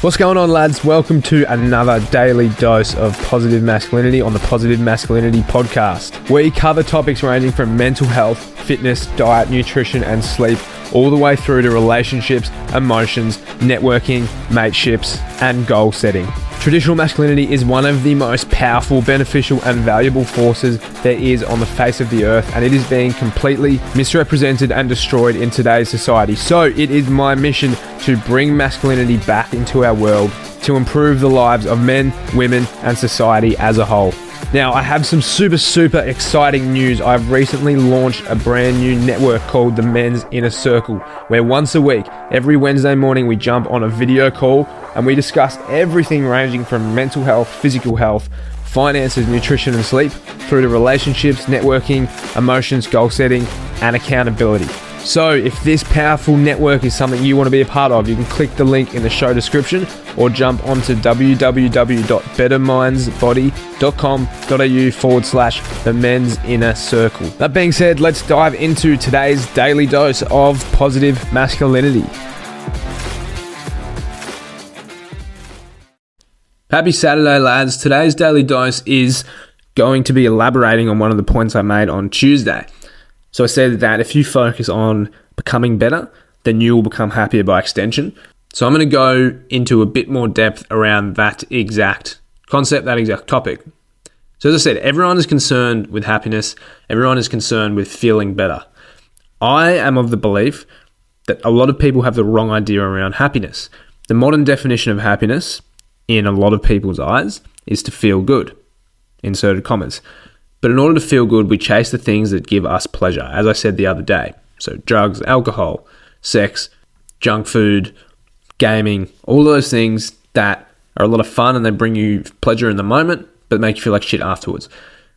What's going on, lads? Welcome to another daily dose of positive masculinity on the Positive Masculinity Podcast. We cover topics ranging from mental health, fitness, diet, nutrition, and sleep, all the way through to relationships, emotions, networking, mateships, and goal setting. Traditional masculinity is one of the most powerful, beneficial, and valuable forces there is on the face of the earth, and it is being completely misrepresented and destroyed in today's society. So, it is my mission to bring masculinity back into our world to improve the lives of men, women, and society as a whole. Now, I have some super, super exciting news. I've recently launched a brand new network called the Men's Inner Circle, where once a week, every Wednesday morning, we jump on a video call and we discuss everything ranging from mental health, physical health, finances, nutrition, and sleep, through to relationships, networking, emotions, goal setting, and accountability. So, if this powerful network is something you want to be a part of, you can click the link in the show description or jump onto www.bettermindsbody.com.au forward slash the men's inner circle. That being said, let's dive into today's daily dose of positive masculinity. Happy Saturday, lads. Today's daily dose is going to be elaborating on one of the points I made on Tuesday. So I said that if you focus on becoming better, then you will become happier by extension. So I'm going to go into a bit more depth around that exact concept, that exact topic. So as I said, everyone is concerned with happiness, everyone is concerned with feeling better. I am of the belief that a lot of people have the wrong idea around happiness. The modern definition of happiness, in a lot of people's eyes, is to feel good. Inserted commas. But in order to feel good, we chase the things that give us pleasure, as I said the other day. So, drugs, alcohol, sex, junk food, gaming, all those things that are a lot of fun and they bring you pleasure in the moment, but make you feel like shit afterwards.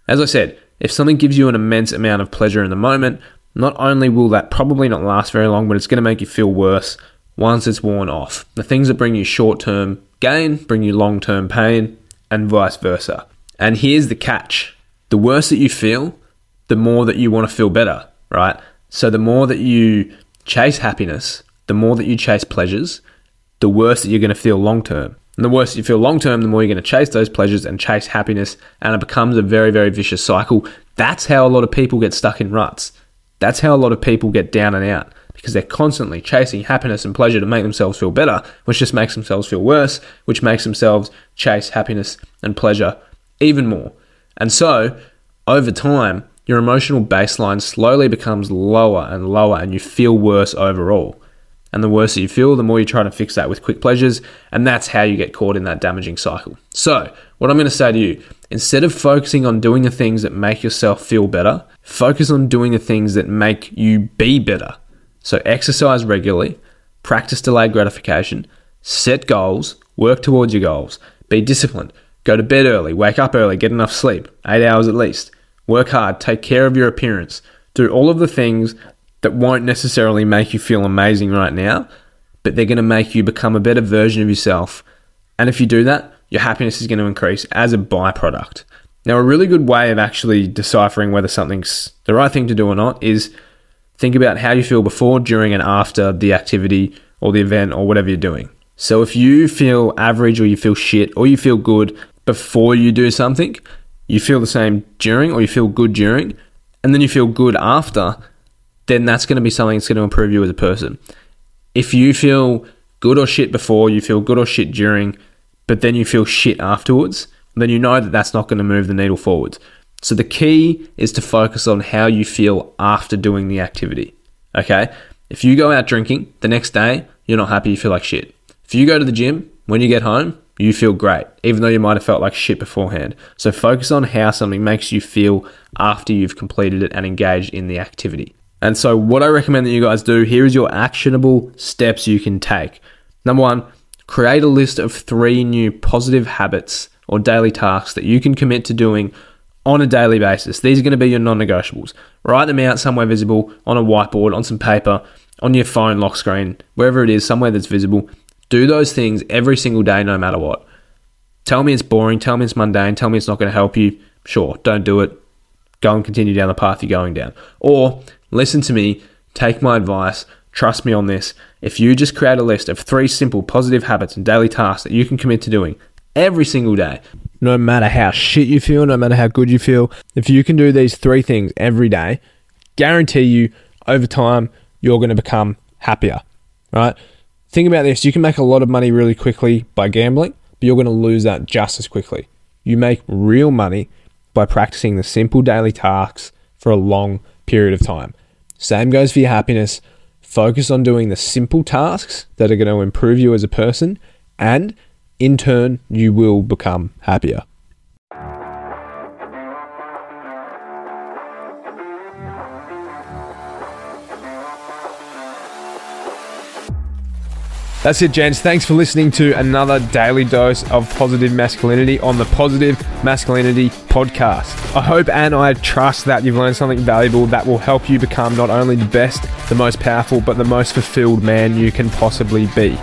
As I said, if something gives you an immense amount of pleasure in the moment, not only will that probably not last very long, but it's going to make you feel worse once it's worn off. The things that bring you short term gain bring you long term pain, and vice versa. And here's the catch the worse that you feel, the more that you want to feel better, right? So the more that you chase happiness, the more that you chase pleasures, the worse that you're going to feel long term. And the worse you feel long term, the more you're going to chase those pleasures and chase happiness. And it becomes a very, very vicious cycle. That's how a lot of people get stuck in ruts. That's how a lot of people get down and out because they're constantly chasing happiness and pleasure to make themselves feel better, which just makes themselves feel worse, which makes themselves chase happiness and pleasure even more. And so, over time, your emotional baseline slowly becomes lower and lower, and you feel worse overall. And the worse you feel, the more you try to fix that with quick pleasures, and that's how you get caught in that damaging cycle. So, what I'm going to say to you, instead of focusing on doing the things that make yourself feel better, focus on doing the things that make you be better. So, exercise regularly, practice delayed gratification, set goals, work towards your goals, be disciplined, go to bed early, wake up early, get enough sleep, eight hours at least, work hard, take care of your appearance, do all of the things that won't necessarily make you feel amazing right now, but they're going to make you become a better version of yourself. And if you do that, your happiness is going to increase as a byproduct. Now, a really good way of actually deciphering whether something's the right thing to do or not is think about how you feel before, during, and after the activity or the event or whatever you're doing. So, if you feel average or you feel shit or you feel good before you do something, you feel the same during or you feel good during, and then you feel good after, then that's going to be something that's going to improve you as a person. If you feel good or shit before, you feel good or shit during, but then you feel shit afterwards, then you know that that's not going to move the needle forwards. So the key is to focus on how you feel after doing the activity. Okay? If you go out drinking the next day, you're not happy, you feel like shit. If you go to the gym, when you get home, you feel great, even though you might have felt like shit beforehand. So focus on how something makes you feel after you've completed it and engaged in the activity. And so, what I recommend that you guys do here is your actionable steps you can take. Number one, create a list of three new positive habits or daily tasks that you can commit to doing on a daily basis. These are going to be your non negotiables. Write them out somewhere visible on a whiteboard, on some paper, on your phone lock screen, wherever it is, somewhere that's visible. Do those things every single day, no matter what. Tell me it's boring, tell me it's mundane, tell me it's not going to help you. Sure, don't do it. Go and continue down the path you're going down. Or listen to me, take my advice, Trust me on this. If you just create a list of three simple positive habits and daily tasks that you can commit to doing every single day, no matter how shit you feel, no matter how good you feel, if you can do these three things every day, guarantee you over time you're going to become happier, right? Think about this you can make a lot of money really quickly by gambling, but you're going to lose that just as quickly. You make real money by practicing the simple daily tasks for a long period of time. Same goes for your happiness. Focus on doing the simple tasks that are going to improve you as a person, and in turn, you will become happier. That's it, gents. Thanks for listening to another daily dose of positive masculinity on the Positive Masculinity Podcast. I hope and I trust that you've learned something valuable that will help you become not only the best, the most powerful, but the most fulfilled man you can possibly be.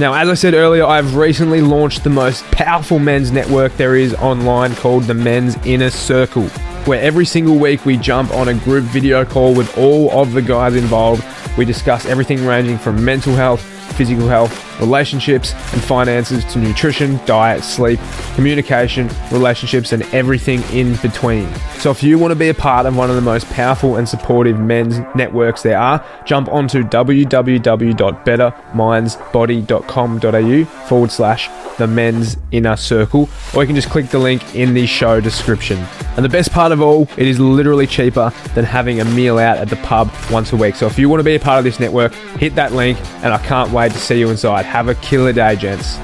Now, as I said earlier, I've recently launched the most powerful men's network there is online called the Men's Inner Circle, where every single week we jump on a group video call with all of the guys involved. We discuss everything ranging from mental health physical health, relationships, and finances to nutrition, diet, sleep, communication, relationships, and everything in between. So, if you want to be a part of one of the most powerful and supportive men's networks there are, jump onto www.bettermindsbody.com.au forward slash the men's inner circle, or you can just click the link in the show description. And the best part of all, it is literally cheaper than having a meal out at the pub once a week. So if you want to be a part of this network, hit that link, and I can't wait to see you inside. Have a killer day, gents.